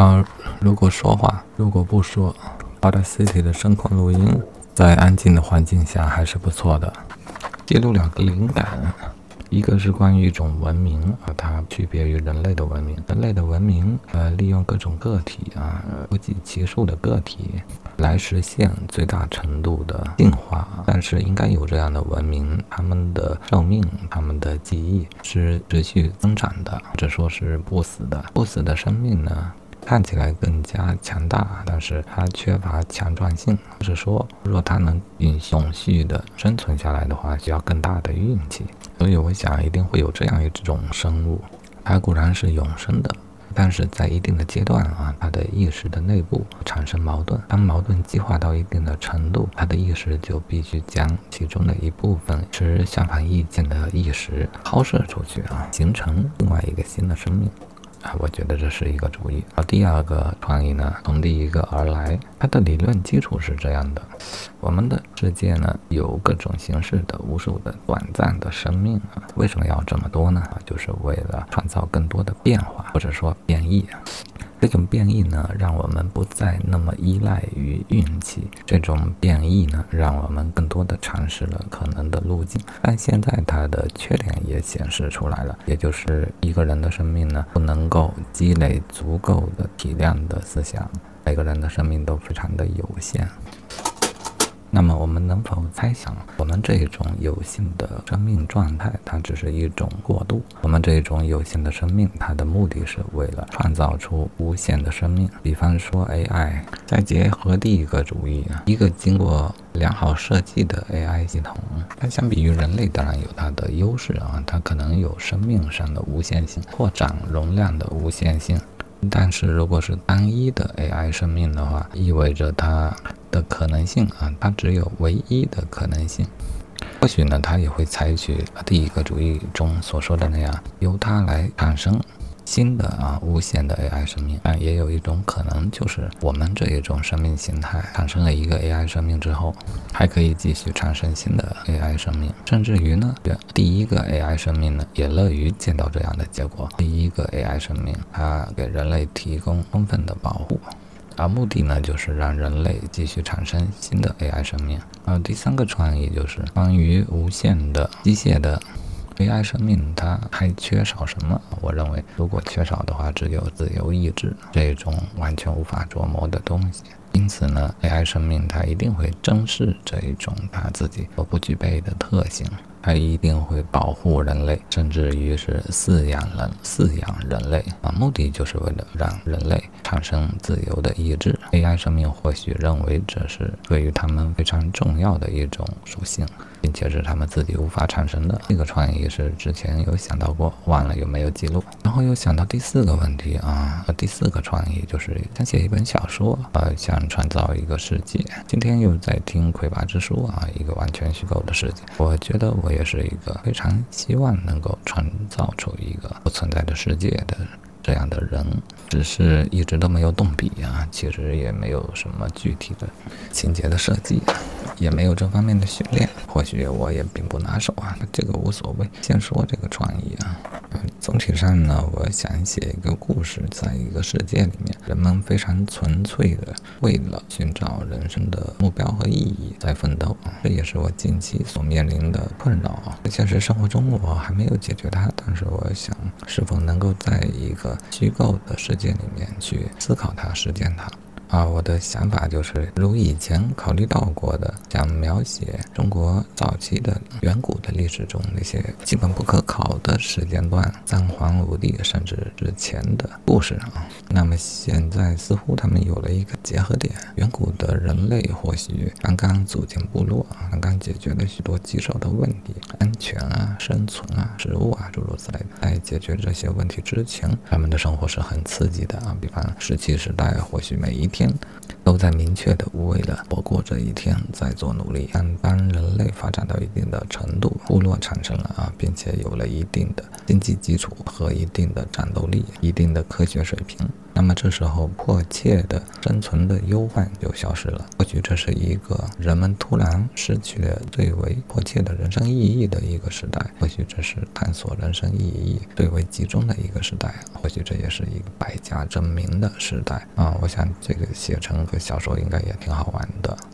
啊，如果说话，如果不说，Audacity 的声控录音在安静的环境下还是不错的。记录两个灵感，一个是关于一种文明啊，它区别于人类的文明。人类的文明，呃，利用各种个体啊，不计其数的个体来实现最大程度的进化。但是应该有这样的文明，他们的寿命、他们的记忆是持续增长的，或者说是不死的。不死的生命呢？看起来更加强大，但是它缺乏强壮性。就是说，若它能永续的生存下来的话，需要更大的运气。所以，我想一定会有这样一种生物，它固然是永生的，但是在一定的阶段啊，它的意识的内部产生矛盾。当矛盾激化到一定的程度，它的意识就必须将其中的一部分持相反意见的意识抛射出去啊，形成另外一个新的生命。啊，我觉得这是一个主意。而第二个创意呢，从第一个而来，它的理论基础是这样的：我们的世界呢，有各种形式的无数的短暂的生命啊，为什么要这么多呢？就是为了创造更多的变化，或者说变异。这种变异呢，让我们不再那么依赖于运气。这种变异呢，让我们更多的尝试了可能的路径。但现在它的缺点也显示出来了，也就是一个人的生命呢，不能够积累足够的体量的思想。每个人的生命都非常的有限。那么我们能否猜想，我们这一种有限的生命状态，它只是一种过渡？我们这一种有限的生命，它的目的是为了创造出无限的生命。比方说 AI，再结合第一个主义啊，一个经过良好设计的 AI 系统，它相比于人类当然有它的优势啊，它可能有生命上的无限性，扩展容量的无限性。但是如果是单一的 AI 生命的话，意味着它的可能性啊，它只有唯一的可能性。或许呢，它也会采取第一个主义中所说的那样，由它来产生。新的啊，无限的 AI 生命但，也有一种可能，就是我们这一种生命形态产生了一个 AI 生命之后，还可以继续产生新的 AI 生命，甚至于呢，第一个 AI 生命呢，也乐于见到这样的结果。第一个 AI 生命，它给人类提供充分的保护，而目的呢，就是让人类继续产生新的 AI 生命。呃，第三个创意就是关于无限的机械的。AI 生命它还缺少什么？我认为，如果缺少的话，只有自由意志这种完全无法琢磨的东西。因此呢，AI 生命它一定会珍视这一种它自己所不具备的特性。它一定会保护人类，甚至于是饲养人、饲养人类啊，目的就是为了让人类产生自由的意志。AI 生命或许认为这是对于他们非常重要的一种属性，并且是他们自己无法产生的。这个创意是之前有想到过，忘了有没有记录。然后又想到第四个问题啊，第四个创意就是想写一本小说，呃，想创造一个世界。今天又在听《魁拔之书》啊，一个完全虚构的世界。我觉得我。也是一个非常希望能够创造出一个不存在的世界的这样的人，只是一直都没有动笔啊，其实也没有什么具体的情节的设计。也没有这方面的训练，或许我也并不拿手啊，这个无所谓。先说这个创意啊，总体上呢，我想写一个故事，在一个世界里面，人们非常纯粹的为了寻找人生的目标和意义在奋斗，这也是我近期所面临的困扰啊。现实生活中我还没有解决它，但是我想是否能够在一个虚构的世界里面去思考它、实践它。啊，我的想法就是，如以前考虑到过的，想描写中国早期的远古的历史中那些基本不可考的时间段，三皇五帝甚至之前的故事啊。那么现在似乎他们有了一个结合点，远古的人类或许刚刚组建部落，刚刚解决了许多棘手的问题，安全啊、生存啊、食物啊诸如此类的。在解决这些问题之前，他们的生活是很刺激的啊。比方石器时代，或许每一天。天都在明确的为了活过这一天在做努力。但当人类发展到一定的程度，部落产生了啊，并且有了一定的经济基础和一定的战斗力、一定的科学水平。那么这时候迫切的生存的忧患就消失了。或许这是一个人们突然失去了最为迫切的人生意义的一个时代。或许这是探索人生意义最为集中的一个时代。或许这也是一个百家争鸣的时代啊！我想这个写成个小时候应该也挺好玩的。